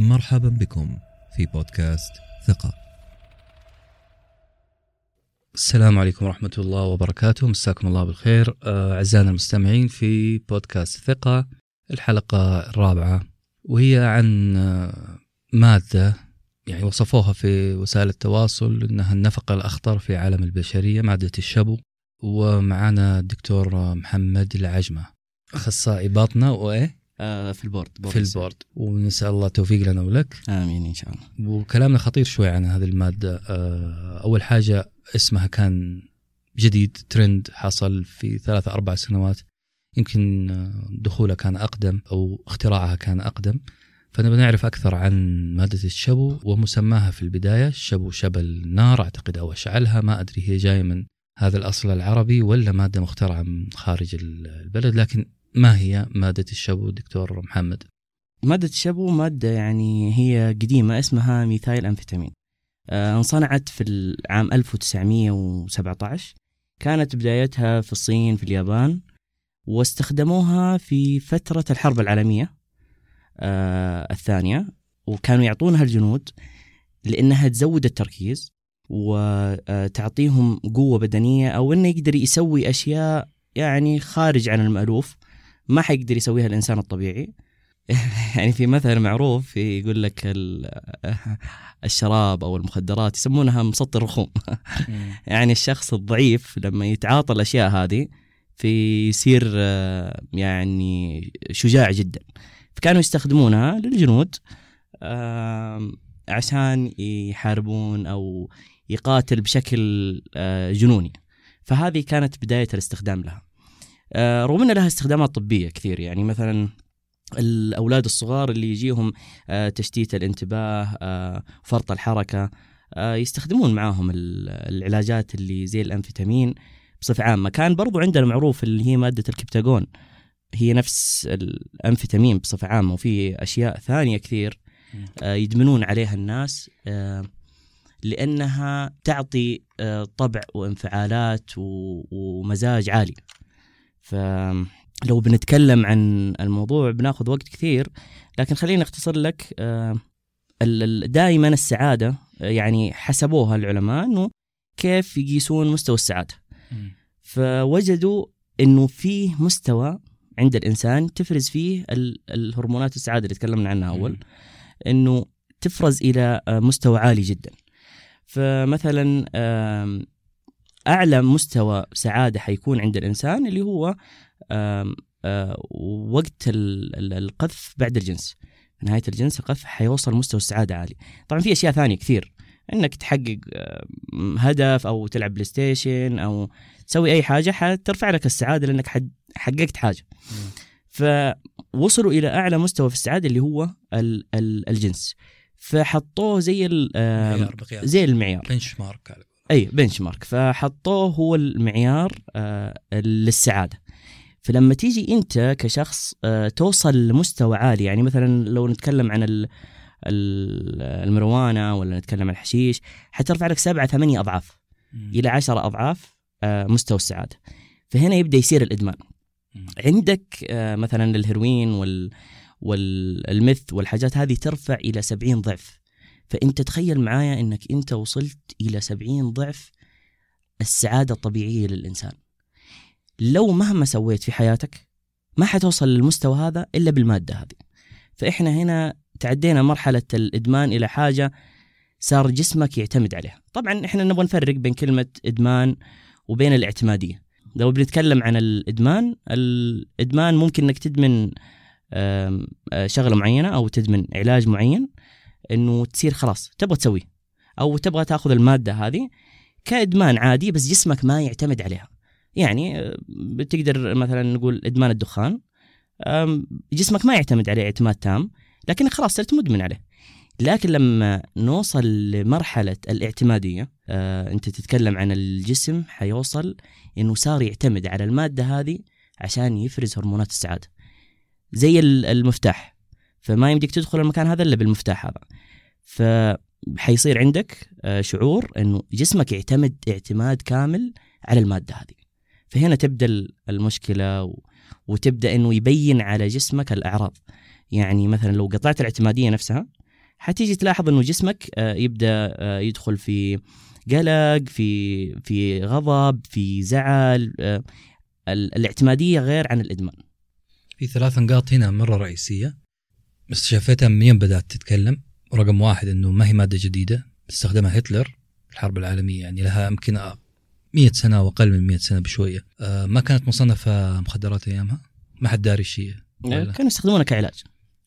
مرحبا بكم في بودكاست ثقة. السلام عليكم ورحمة الله وبركاته. مساكم الله بالخير. آه، أعزائنا المستمعين في بودكاست ثقة الحلقة الرابعة وهي عن آه، مادة يعني وصفوها في وسائل التواصل أنها النفق الأخطر في عالم البشرية مادة الشبو. ومعنا الدكتور محمد العجمة أخصائي باطنة وإيه؟ آه، في ال board. في ال board. ونسأل الله التوفيق لنا ولك. آمين إن شاء الله. وكلامنا خطير شوي عن هذه المادة. آه، أول حاجة اسمها كان جديد ترند حصل في ثلاثة أربع سنوات. يمكن آه، دخولها كان أقدم أو اختراعها كان أقدم. فنبغى نعرف أكثر عن مادة الشبو ومسماها في البداية الشبو شبل نار. أعتقد أو أشعلها. ما أدري هي جاية من هذا الأصل العربي ولا مادة مخترعة من خارج البلد. لكن ما هي مادة الشبو دكتور محمد؟ مادة الشبو مادة يعني هي قديمة اسمها ميثايل أمفيتامين. آه، انصنعت في العام 1917 كانت بدايتها في الصين في اليابان واستخدموها في فترة الحرب العالمية آه، الثانية وكانوا يعطونها الجنود لأنها تزود التركيز وتعطيهم قوة بدنية أو أنه يقدر يسوي أشياء يعني خارج عن المألوف. ما حيقدر يسويها الإنسان الطبيعي. يعني في مثل معروف يقول لك الشراب أو المخدرات يسمونها مسطر الرخوم. يعني الشخص الضعيف لما يتعاطى الأشياء هذه في يصير آه، يعني شجاع جدا. فكانوا يستخدمونها للجنود عشان يحاربون أو يقاتل بشكل آه، جنوني. فهذه كانت بداية الاستخدام لها. رغم إن لها استخدامات طبية كثير يعني مثلا الأولاد الصغار اللي يجيهم آه، تشتيت الانتباه آه، فرط الحركة يستخدمون معاهم العلاجات اللي زي الانفيتامين بصفة عامة. كان برضو عندنا معروف اللي هي مادة الكبتاجون هي نفس الانفيتامين بصفة عامة وفي أشياء ثانية كثير يدمنون عليها الناس لأنها تعطي طبع وانفعالات ومزاج عالي. فلو بنتكلم عن الموضوع بناخذ وقت كثير لكن خليني أختصر لك آه، دائما السعادة آه، يعني حسبوها العلماء إنه كيف يقيسون مستوى السعادة. فوجدوا إنه في مستوى عند الإنسان تفرز فيه الهرمونات السعادة اللي تكلمنا عنها أول إنه تفرز إلى آه، مستوى عالي جدا. فمثلا أعلى مستوى سعادة حيكون عند الإنسان اللي هو آم وقت القذف بعد الجنس. نهاية الجنس القذف حيوصل مستوى السعادة عالي. طبعا في أشياء ثانية كثير. إنك تحقق هدف أو تلعب PlayStation أو تسوي أي حاجة حترفع لك السعادة لأنك حققت حاجة. فوصلوا إلى أعلى مستوى في السعادة اللي هو الجنس. فحطوه زي زي المعيار. benchmark أي benchmark فحطوه هو المعيار آه للسعادة. فلما تيجي أنت كشخص آه توصل لمستوى عالي يعني مثلا لو نتكلم عن المروانة ولا نتكلم عن الحشيش حترفع لك سبعة ثمانية أضعاف. إلى عشرة أضعاف آه مستوى السعادة. فهنا يبدأ يصير الإدمان. عندك مثلا الهيروين وال والمث والحاجات هذه ترفع إلى 70 ضعف. فأنت تخيل معايا إنك أنت وصلت إلى 70 ضعف السعادة الطبيعية للإنسان. لو مهما سويت في حياتك ما حتوصل للمستوى هذا إلا بالمادة هذه. فإحنا هنا تعدينا مرحلة الإدمان إلى حاجة صار جسمك يعتمد عليها. طبعا إحنا نبغى نفرق بين كلمة إدمان وبين الاعتمادية. لو بنتكلم عن الإدمان الإدمان ممكن إنك تدمن شغلة معينة أو تدمن علاج معين. إنه تصير خلاص تبغى تسويه. أو تبغى تأخذ المادة هذه كإدمان عادي بس جسمك ما يعتمد عليها. يعني آه، بتقدر مثلا نقول إدمان الدخان جسمك ما يعتمد عليه اعتماد تام لكن خلاص صرت مدمن عليه. لكن لما نوصل لمرحلة الاعتمادية آه، أنت تتكلم عن الجسم حيوصل أنه صار يعتمد على المادة هذه عشان يفرز هرمونات السعادة. زي المفتاح. فما يمديك تدخل المكان هذا إلا بالمفتاح هذا. فحيصير عندك آه، شعور إنه جسمك يعتمد اعتماد كامل على المادة هذه. فهنا تبدأ المشكلة وتبدأ إنه يبين على جسمك الأعراض. يعني مثلا لو قطعت الاعتمادية نفسها حتيجي تلاحظ إنه جسمك آه، يبدأ آه، يدخل في قلق في في غضب في زعل ال- الاعتمادية غير عن الإدمان. في ثلاث نقاط هنا مرة رئيسية. استشفيتها من يوم بدأت تتكلم. رقم واحد إنه ما هي مادة جديدة. استخدمها هتلر في الحرب العالمية يعني لها يمكن 100 سنة واقل من 100 سنة بشوية. آه، ما كانت مصنفة مخدرات أيامها. ما حد داري شيء. ولا؟ كانوا يستخدمونها كعلاج.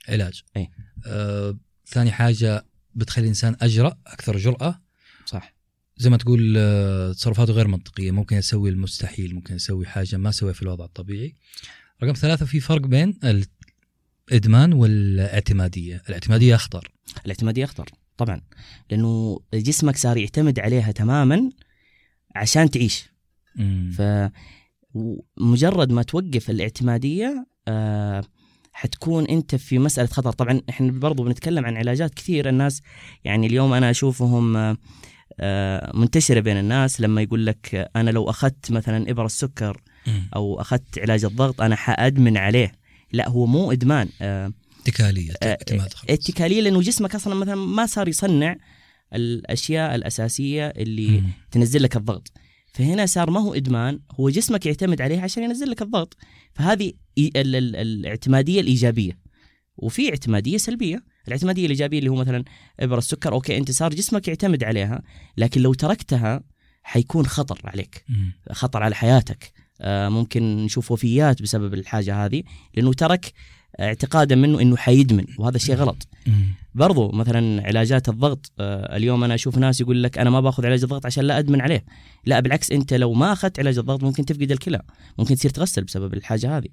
علاج. أي. آه، ثاني حاجة بتخلي الانسان أجرأ أكثر جرأة. صح. زي ما تقول آه، تصرفاته غير منطقية. ممكن يسوي المستحيل ممكن يسوي حاجة ما سويها في الوضع الطبيعي. رقم ثلاثة في فرق بين الإدمان والاعتمادية. الإعتمادية أخطر. الاعتمادية أخطر طبعا. لأنه جسمك صار يعتمد عليها تماما عشان تعيش. مم. فمجرد ما توقف الاعتمادية آه حتكون أنت في مسألة خطر. طبعا إحنا برضو بنتكلم عن علاجات كثير الناس يعني اليوم أنا أشوفهم آه، آه، منتشرة بين الناس. لما يقول لك أنا لو أخذت مثلا ابر السكر. أو أخذت علاج الضغط أنا حأدمن عليه. لا هو مو إدمان. آه، اتكالية آه، اتكالية لأنه جسمك أصلا مثلا ما صار يصنع الأشياء الأساسية اللي مم. تنزل لك الضغط. فهنا صار ما هو إدمان هو جسمك يعتمد عليه عشان ينزل لك الضغط. فهذه الاعتمادية الإيجابية. وفي اعتمادية سلبية الاعتمادية الإيجابية اللي هو مثلا ابر السكر أوكي أنت صار جسمك يعتمد عليها لكن لو تركتها حيكون خطر عليك. خطر على حياتك. ممكن نشوف وفيات بسبب الحاجة هذه لأنه ترك اعتقادا منه إنه حيدمن وهذا شيء غلط. برضو مثلا علاجات الضغط آه، اليوم أنا أشوف ناس يقول لك أنا ما باخذ علاج الضغط عشان لا أدمن عليه. لا بالعكس أنت لو ما أخذت علاج الضغط ممكن تفقد الكلى ممكن تصير تغسل بسبب الحاجة هذه.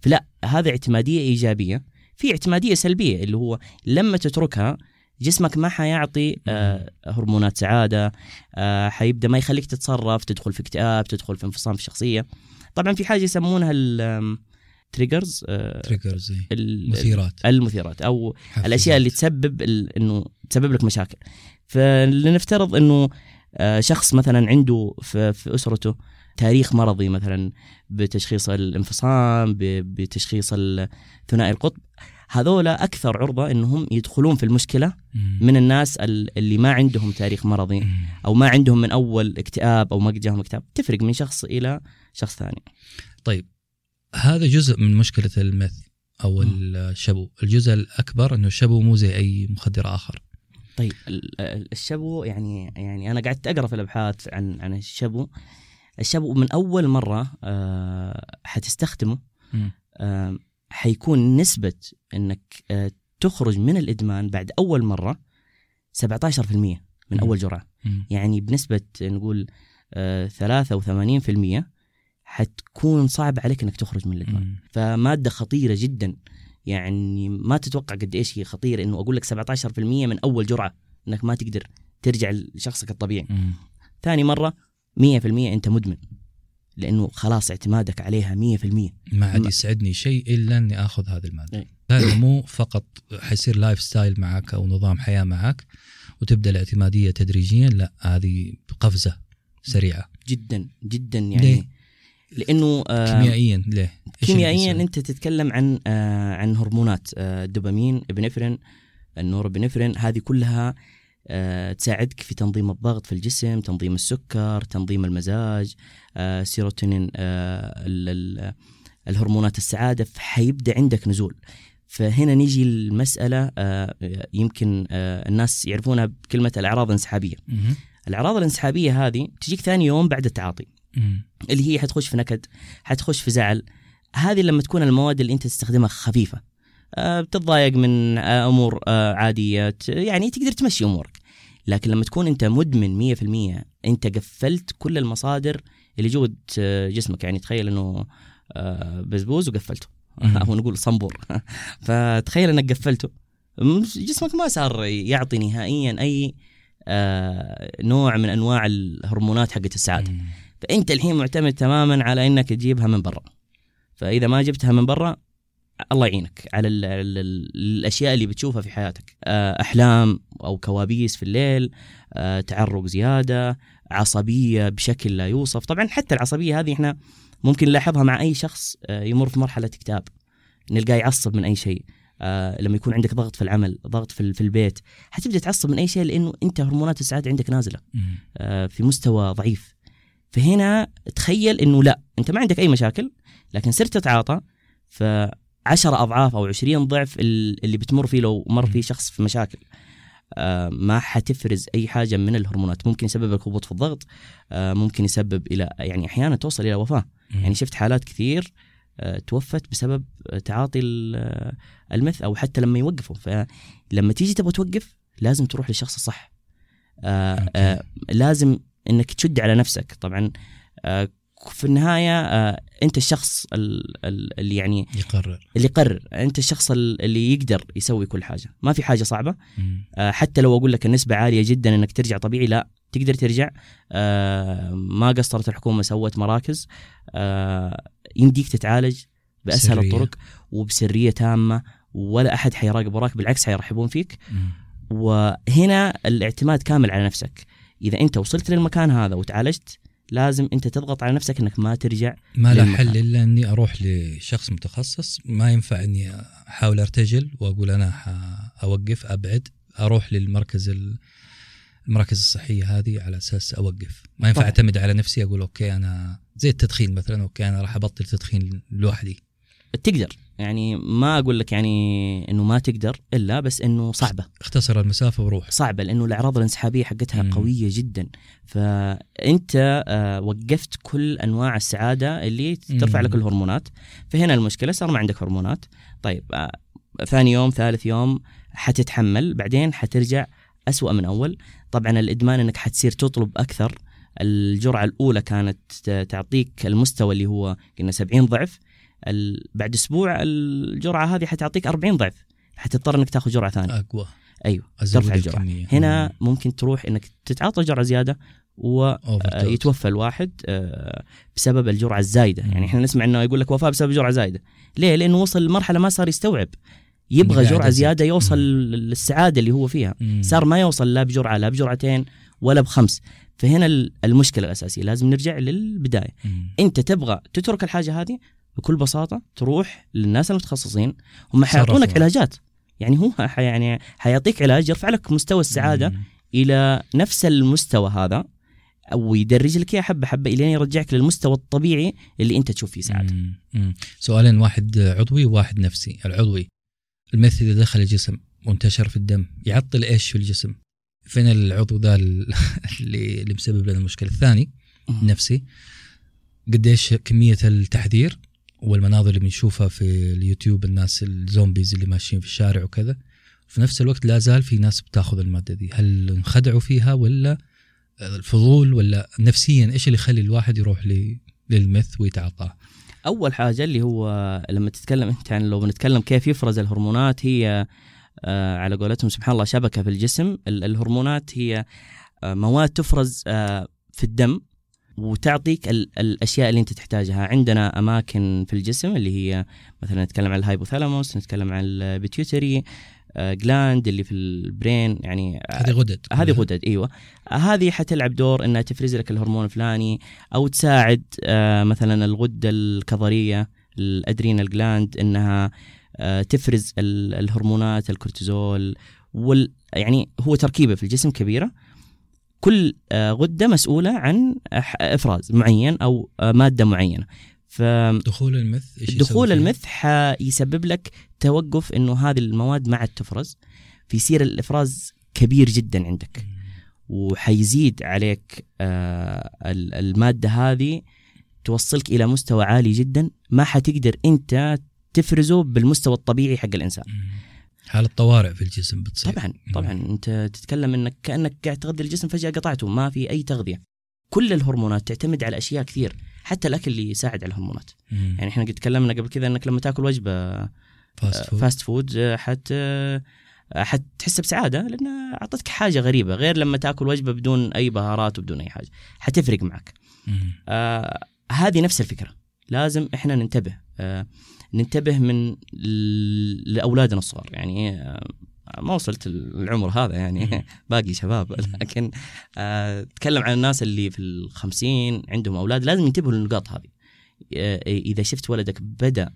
فلا هذا اعتمادية إيجابية. في اعتمادية سلبية اللي هو لما تتركها جسمك ما حيعطي آه، هرمونات سعادة آه، حيبدأ ما يخليك تتصرف تدخل في اكتئاب تدخل في انفصام في الشخصية. طبعا في حاجة يسمونها ال triggers triggers زي مثيرات المثيرات أو حفزات. الأشياء اللي تسبب إنه تسبب لك مشاكل فلنفترض إنه آه، شخص مثلا عنده في, في أسرته تاريخ مرضي مثلا بتشخيص الانفصام بتشخيص ثنائي القطب هذولا أكثر عرضة إنهم يدخلون في المشكلة. من الناس ال- اللي ما عندهم تاريخ مرضي. أو ما عندهم من أول اكتئاب أو ما جاهم اكتئاب تفرق من شخص إلى شخص ثاني طيب هذا جزء من مشكلة المث أو مم. الشبو الجزء الأكبر أنه الشبو مو زي أي مخدر آخر طيب ال- ال- الشبو يعني يعني أنا قعدت أقرأ في الأبحاث عن عن الشبو الشبو من أول مرة آه، حتستخدمه. آه، حيكون نسبة إنك آه، تخرج من الإدمان بعد أول مرة 17% من. أول جرعة. يعني بنسبة نقول آه، 83% حتكون صعب عليك إنك تخرج من الإدمان. فمادة خطيرة جدا يعني ما تتوقع قد إيش هي خطيرة إنه أقول لك 17% من أول جرعة إنك ما تقدر ترجع لشخصك الطبيعي مم. ثاني مرة 100% أنت مدمن لأنه خلاص اعتمادك عليها 100% ما عاد يسعدني شيء إلا أني أخذ هذه المادة إيه. هذا مو فقط حيصير lifestyle معك أو نظام حياة معك وتبدأ الاعتمادية تدريجيا لا هذه قفزة سريعة جدا جدا يعني ليه؟ لأنه آه كيميائيا ليه؟ كيميائيا؟ أنت تتكلم عن آه عن هرمونات الدوبامين epinephrine ال norepinephrine هذه كلها آه تساعدك في تنظيم الضغط في الجسم تنظيم السكر تنظيم المزاج سيروتونين ال- ال- الهرمونات السعادة فحيبدأ عندك نزول فهنا نيجي المسألة يمكن الناس يعرفونها بكلمة الأعراض الانسحابية. الأعراض الانسحابية هذه تجيك ثاني يوم بعد التعاطي. اللي هي حتخش في نكد حتخش في زعل. هذه لما تكون المواد اللي انت تستخدمها خفيفة. آه، بتتضايق من آه، أمور آه، عادية يعني تقدر تمشي أمورك. لكن لما تكون انت مدمن 100% انت قفلت كل المصادر اللي جوه جسمك. يعني تخيل إنه بزبوز وقفلته. أو نقول صنبور. فتخيل إنك قفلته. جسمك ما صار يعطي نهائيا أي نوع من أنواع الهرمونات حقت السعادة. فأنت الحين معتمد تماما على إنك تجيبها من برا. فإذا ما جبتها من برا الله يعينك على ال ال ال الأشياء اللي بتشوفها في حياتك. آه، أحلام أو كوابيس في الليل آه، تعرق زيادة عصبية بشكل لا يوصف. طبعا حتى العصبية هذه إحنا ممكن نلاحظها مع أي شخص آه، يمر في مرحلة اكتئاب. نلقاه يعصب من أي شيء. آه لما يكون عندك ضغط في العمل ضغط في, في البيت حتبدا تعصب من أي شيء لأنه أنت هرمونات السعادة عندك نازلة. آه في مستوى ضعيف. فهنا تخيل إنه لا أنت ما عندك أي مشاكل لكن صرت تتعاطى ف 10 أضعاف أو 20 ضعف ال- اللي بتمر فيه لو مر فيه شخص في مشاكل آه، ما حتفرز أي حاجة من الهرمونات. ممكن يسبب لك هبوط في الضغط آه، ممكن يسبب إلى يعني أحيانا توصل إلى وفاة. يعني شفت حالات كثير آه، توفت بسبب تعاطي ال- المث أو حتى لما يوقفوا. فلما تيجي تبغى توقف لازم تروح للشخص الصح. لازم إنك تشد على نفسك. طبعا آه، في النهاية آه، أنت الشخص ال- ال- اللي يعني يقرر. اللي يقرر. أنت الشخص ال- اللي يقدر يسوي كل حاجة. ما في حاجة صعبة. آه، حتى لو أقول لك النسبة عالية جدا إنك ترجع طبيعي لا تقدر ترجع. ما قصرت الحكومة سوت مراكز. يمديك تتعالج بأسهل سرية. الطرق وبسرية تامة ولا أحد حيراقب وراك بالعكس حيرحبون فيك. وهنا الاعتماد كامل على نفسك. إذا أنت وصلت للمكان هذا وتعالجت لازم أنت تضغط على نفسك إنك ما ترجع ما للمكان. حل إلا إني أروح لشخص متخصص ما ينفع إني أحاول أرتجل وأقول أنا اوقف أبعد أروح للمركز ال- المراكز الصحية هذه على أساس أوقف ما ينفع طبعاً. أعتمد على نفسي أقول okay أنا زي التدخين مثلا okay أنا راح أبطل تدخين لوحدي تقدر يعني ما أقول لك يعني إنه ما تقدر إلا بس إنه صعبة. اختصر المسافة وروح. صعبة لأنه الأعراض الانسحابية حقتها مم. قوية جدا. فأنت آه، وقفت كل أنواع السعادة اللي ترفع مم. لك الهرمونات. فهنا المشكلة صار ما عندك هرمونات. طيب آه، ثاني يوم ثالث يوم حتتحمل بعدين حترجع أسوأ من أول. طبعا الإدمان إنك حتصير تطلب أكثر. الجرعة الأولى كانت تعطيك المستوى اللي هو قلنا 70 ضعف. بعد أسبوع الجرعة هذه حتعطيك 40 ضعف. حتضطر إنك تاخذ جرعة ثانية. أقوى. أيوه ترفع الجرعة. الكميه هنا ممكن تروح إنك تتعاطى جرعة زيادة. ويتوفى الواحد آه، بسبب الجرعة الزايدة. يعني إحنا نسمع إنه يقول لك وفاه بسبب جرعة زايدة. ليه؟ لأنه وصل لمرحلة ما صار يستوعب. يبغى جرعة. زيادة يوصل. للسعادة اللي هو فيها. مم. صار ما يوصل لا بجرعة لا بجرعتين ولا بخمس. فهنا ال- المشكلة الأساسية. لازم نرجع للبداية. مم. أنت تبغى تترك الحاجة هذه بكل بساطة تروح للناس المتخصصين هم حيعطونك. علاجات. يعني هو يعني حيعطيك علاج يرفع لك مستوى السعادة مم. إلى نفس المستوى هذا أو يدرج لك إياه حبة حبة الين يرجعك للمستوى الطبيعي اللي أنت تشوف فيه سعادة. سؤالين واحد عضوي وواحد نفسي. العضوي المث اذا دخل الجسم وانتشر في الدم يعطل إيش في الجسم؟ فين العضو ذا ال- اللي اللي مسبب لنا المشكلة؟ الثاني نفسي قديش كمية التخدير؟ والمناظر اللي بنشوفها في اليوتيوب الناس ال zombies اللي ماشيين في الشارع وكذا في نفس الوقت لا زال في ناس بتاخذ المادة دي. هل انخدعوا فيها ولا الفضول ولا نفسيا إيش اللي يخلي الواحد يروح للمث ويتعاطاه؟ أول حاجة اللي هو لما تتكلم أنت عن لو بنتكلم كيف يفرز الهرمونات هي آه، على قولتهم سبحان الله شبكة في الجسم. ال- الهرمونات هي آه، مواد تفرز آه، في الدم. وتعطيك ال- الأشياء اللي انت تحتاجها. عندنا أماكن في الجسم اللي هي مثلا نتكلم عن ال hypothalamus نتكلم عن ال pituitary gland اللي في ال brain يعني هذه غدد. هذه غدد إيوه. هذه حتلعب دور إنها تفرز لك الهرمون الفلاني أو تساعد آه، مثلا الغدة الكظرية ال adrenal gland إنها آه، تفرز ال- الهرمونات الكورتيزول وال يعني هو تركيبة في الجسم كبيرة كل آه، غدة مسؤولة عن إفراز معين أو آه، مادة معينة ف دخول المث إيش دخول؟ المث حيسبب لك توقف إنه هذه المواد ما عاد تفرز فيصير الإفراز كبير جدا عندك وحيزيد عليك آه ال- المادة هذه توصلك إلى مستوى عالي جدا ما حتقدر أنت تفرزه بالمستوى الطبيعي حق الإنسان مم. حالة طوارئ في الجسم بتصير. طبعا طبعا. انت تتكلم انك كأنك قاعد تغذي الجسم فجأة قطعته. ما في أي تغذية. كل الهرمونات تعتمد على أشياء كثير حتى الأكل اللي يساعد على الهرمونات. مم. يعني إحنا قد تكلمنا قبل كذا إنك لما تاكل وجبة fast food fast food حت حتحس بسعادة لأن أعطتك حاجة غريبة. غير لما تاكل وجبة بدون أي بهارات وبدون أي حاجة. حتفرق معك. مم. آه هذه نفس الفكرة. لازم إحنا ننتبه. آه ننتبه من لأولادنا الصغار. يعني آه ما وصلت العمر هذا يعني. باقي شباب. لكن آه تكلم عن الناس اللي في الخمسين عندهم أولاد لازم ينتبهوا للنقاط هذه. آه إذا شفت ولدك بدأ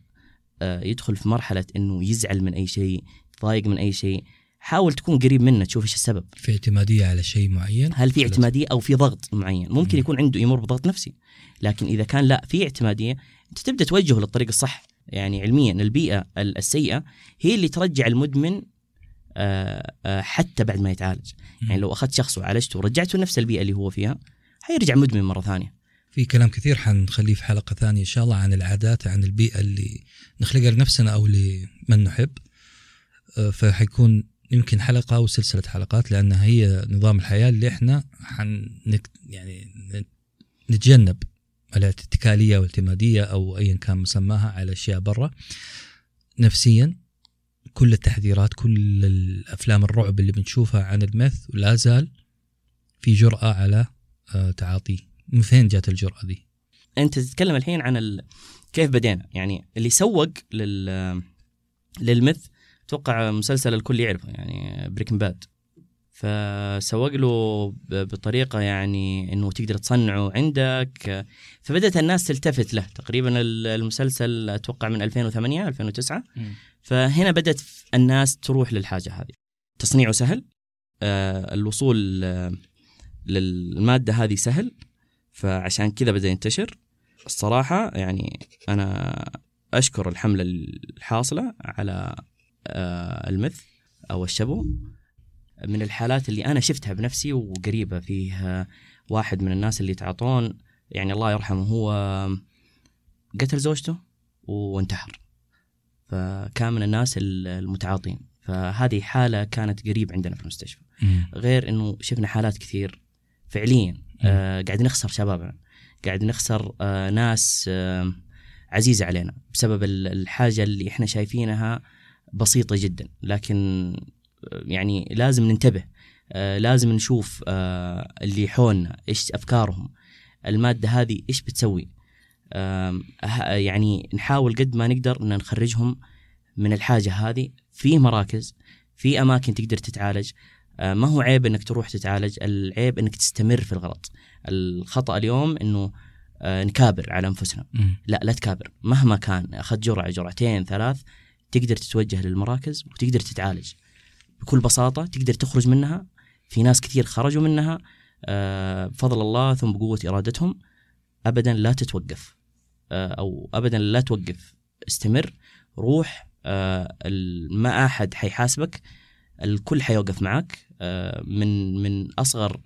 يدخل في مرحلة إنه يزعل من أي شيء يتضايق من أي شيء حاول تكون قريب منه تشوف إيش السبب. في اعتمادية على شيء معين؟ هل في اعتمادية أو في ضغط معين؟ ممكن مم. يكون عنده يمر بضغط نفسي. لكن إذا كان لا في اعتمادية أنت تبدأ توجهه للطريق الصح. يعني علميا البيئة ال- السيئة هي اللي ترجع المدمن آه، آه، حتى بعد ما يتعالج. يعني لو أخذت شخص وعالجته ورجعته نفس البيئة اللي هو فيها حيرجع مدمن مرة ثانية. في كلام كثير حنخليه في حلقة ثانية إن شاء الله عن العادات عن البيئة اللي نخلقها لنفسنا أو لمن نحب. آه، فحيكون يمكن حلقة أو سلسلة حلقات لأنها هي نظام الحياة اللي إحنا حن يعني نتجنب. الاتكاليه والإعتمادية أو ايا كان مسماها على أشياء برا. نفسيا كل التحذيرات كل الأفلام الرعب اللي بنشوفها عن الميث لا زال في جرأة على آه، تعاطيه من فين جات الجرأة دي؟ أنت تتكلم الحين عن ال... كيف بدينا؟ يعني اللي سوق لل للمث أتوقع مسلسل الكل يعرفه يعني بريكن باد فسوق له بطريقة يعني إنه تقدر تصنعه عندك. فبدأت الناس تلتفت له. تقريبا ال- المسلسل أتوقع من 2008 2009 فهنا بدأت الناس تروح للحاجة هذه. تصنيعه سهل. آه الوصول آه للمادة هذه سهل. فعشان كذا بدأ ينتشر. الصراحة يعني أنا أشكر الحملة الحاصلة على آه المث أو الشبو. من الحالات اللي أنا شفتها بنفسي وقريبة فيه واحد من الناس اللي يتعاطون يعني الله يرحمه هو قتل زوجته وانتحر. فكان من الناس المتعاطين. فهذه حالة كانت قريب عندنا في المستشفى. غير إنه شفنا حالات كثير فعليا آه قاعد نخسر شبابنا. قاعد نخسر آه ناس آه عزيزه علينا بسبب ال- الحاجة اللي إحنا شايفينها بسيطة جدا. لكن يعني لازم ننتبه آه لازم نشوف آه اللي حولنا إيش أفكارهم المادة هذه إيش بتسوي؟ أه- يعني نحاول قد ما نقدر إن نخرجهم من الحاجة هذه. في مراكز في أماكن تقدر تتعالج. ما هو عيب إنك تروح تتعالج العيب إنك تستمر في الغلط. الخطأ اليوم إنه نكابر على أنفسنا. لا لا تكابر. مهما كان اخذت جرعة جرعتين ثلاث تقدر تتوجه للمراكز وتقدر تتعالج. بكل بساطة تقدر تخرج منها. في ناس كثير خرجوا منها آه، بفضل الله ثم بقوة إرادتهم. ابدا لا تتوقف آه، أو ابدا لا توقف استمر روح آه، ما أحد حيحاسبك الكل حيوقف معك آه، من من أصغر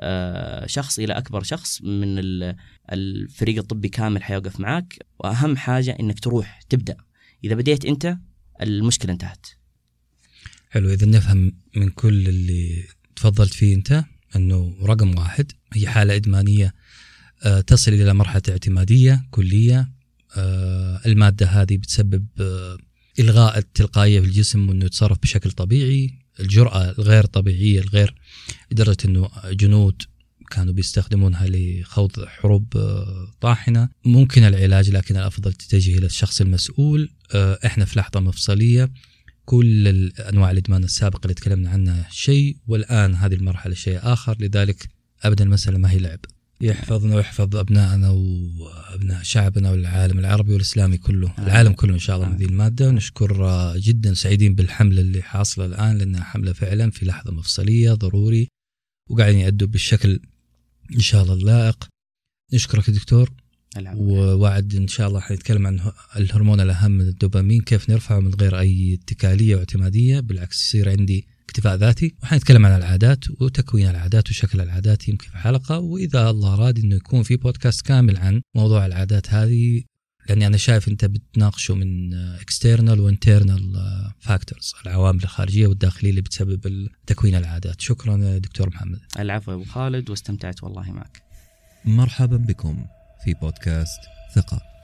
آه، شخص إلى أكبر شخص من ال- الفريق الطبي كامل حيوقف معك. وأهم حاجة إنك تروح تبدأ. إذا بديت أنت المشكلة انتهت. حلو. إذا نفهم من كل اللي تفضلت فيه أنت أنه رقم واحد هي حالة ادمانيه آه، تصل إلى مرحلة اعتمادية كلية آه، المادة هذه بتسبب آه، إلغاء التلقائية في الجسم وأنه يتصرف بشكل طبيعي. الجرأة الغير طبيعية الغير لدرجة أنه جنود كانوا بيستخدمونها لخوض حروب طاحنة. ممكن العلاج لكن الأفضل تتجه إلى الشخص المسؤول. إحنا في لحظة مفصلية. كل أنواع الإدمان السابقه اللي تكلمنا عنها شيء والآن هذه المرحلة شيء آخر لذلك أبدا المسألة ما هي لعب يحفظنا ويحفظ أبنائنا وأبناء شعبنا والعالم العربي والإسلامي كله آمين. العالم كله إن شاء الله من آمين. هذه المادة ونشكر آه، جدا سعيدين بالحملة اللي حاصلة الآن لأنها حملة فعلا في لحظة مفصلية ضروري وقاعدين يأدوا بالشكل إن شاء الله اللائق نشكرك دكتور. ووعد إن شاء الله حنتكلم عن الهرمون الأهم من الدوبامين كيف نرفعه من غير أي اتكالية واعتمادية بالعكس يصير عندي اكتفاء ذاتي. وحنتكلم عن العادات وتكوين العادات وشكل العادات يمكن في حلقة. وإذا الله راد إنه يكون في بودكاست كامل عن موضوع العادات هذه لأني أنا شايف أنت بتناقشه من external و internal فاكتورز العوامل الخارجية والداخلية اللي بتسبب تكوين العادات. شكرا دكتور محمد. العفو يا أبو خالد واستمتعت والله معك. مرحبا بكم. في بودكاست ثقة.